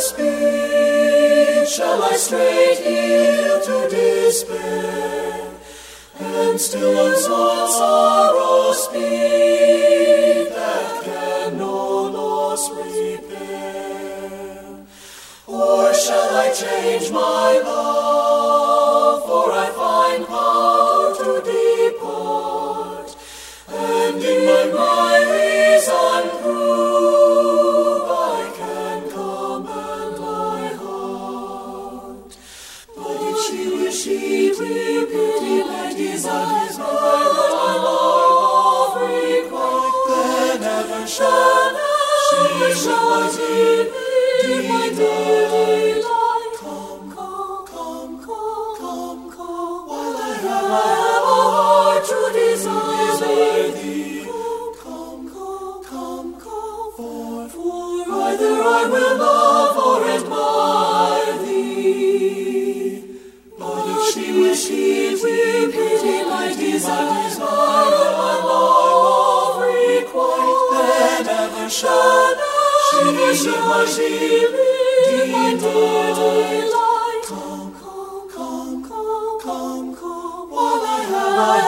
speed shall I straight yield to despair, and still on sorrow speed that can no loss repair? Or shall I change my love, she will she pity my desires, my love requite, then ever shall she shall be my delight. Come, come, come, come, come, come, while I have, I a heart to desire thee. Come, come, come, come, for, for either I will love I love require shadow She is Come come I have, I